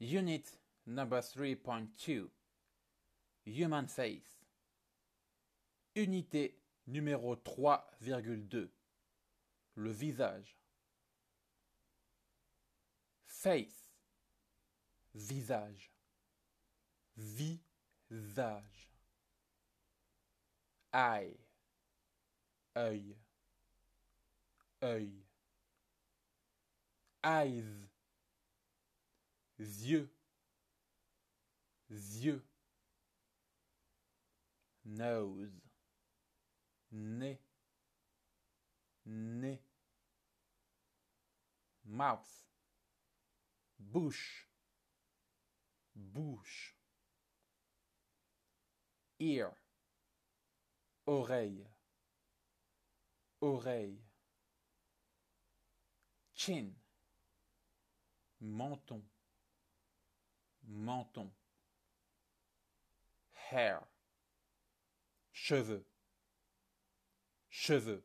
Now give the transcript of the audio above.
Unit number 3.2 Human Face. Unité numéro 3,2 Le visage. Face. Visage. Visage. Eye. Œil. Œil. Eyes yeux. Yeux. Nose. Nez. Nez. Mouth. Bouche. Bouche. Ear. Oreille. Oreille. Chin. Menton menton. Hair. Cheveux. Cheveux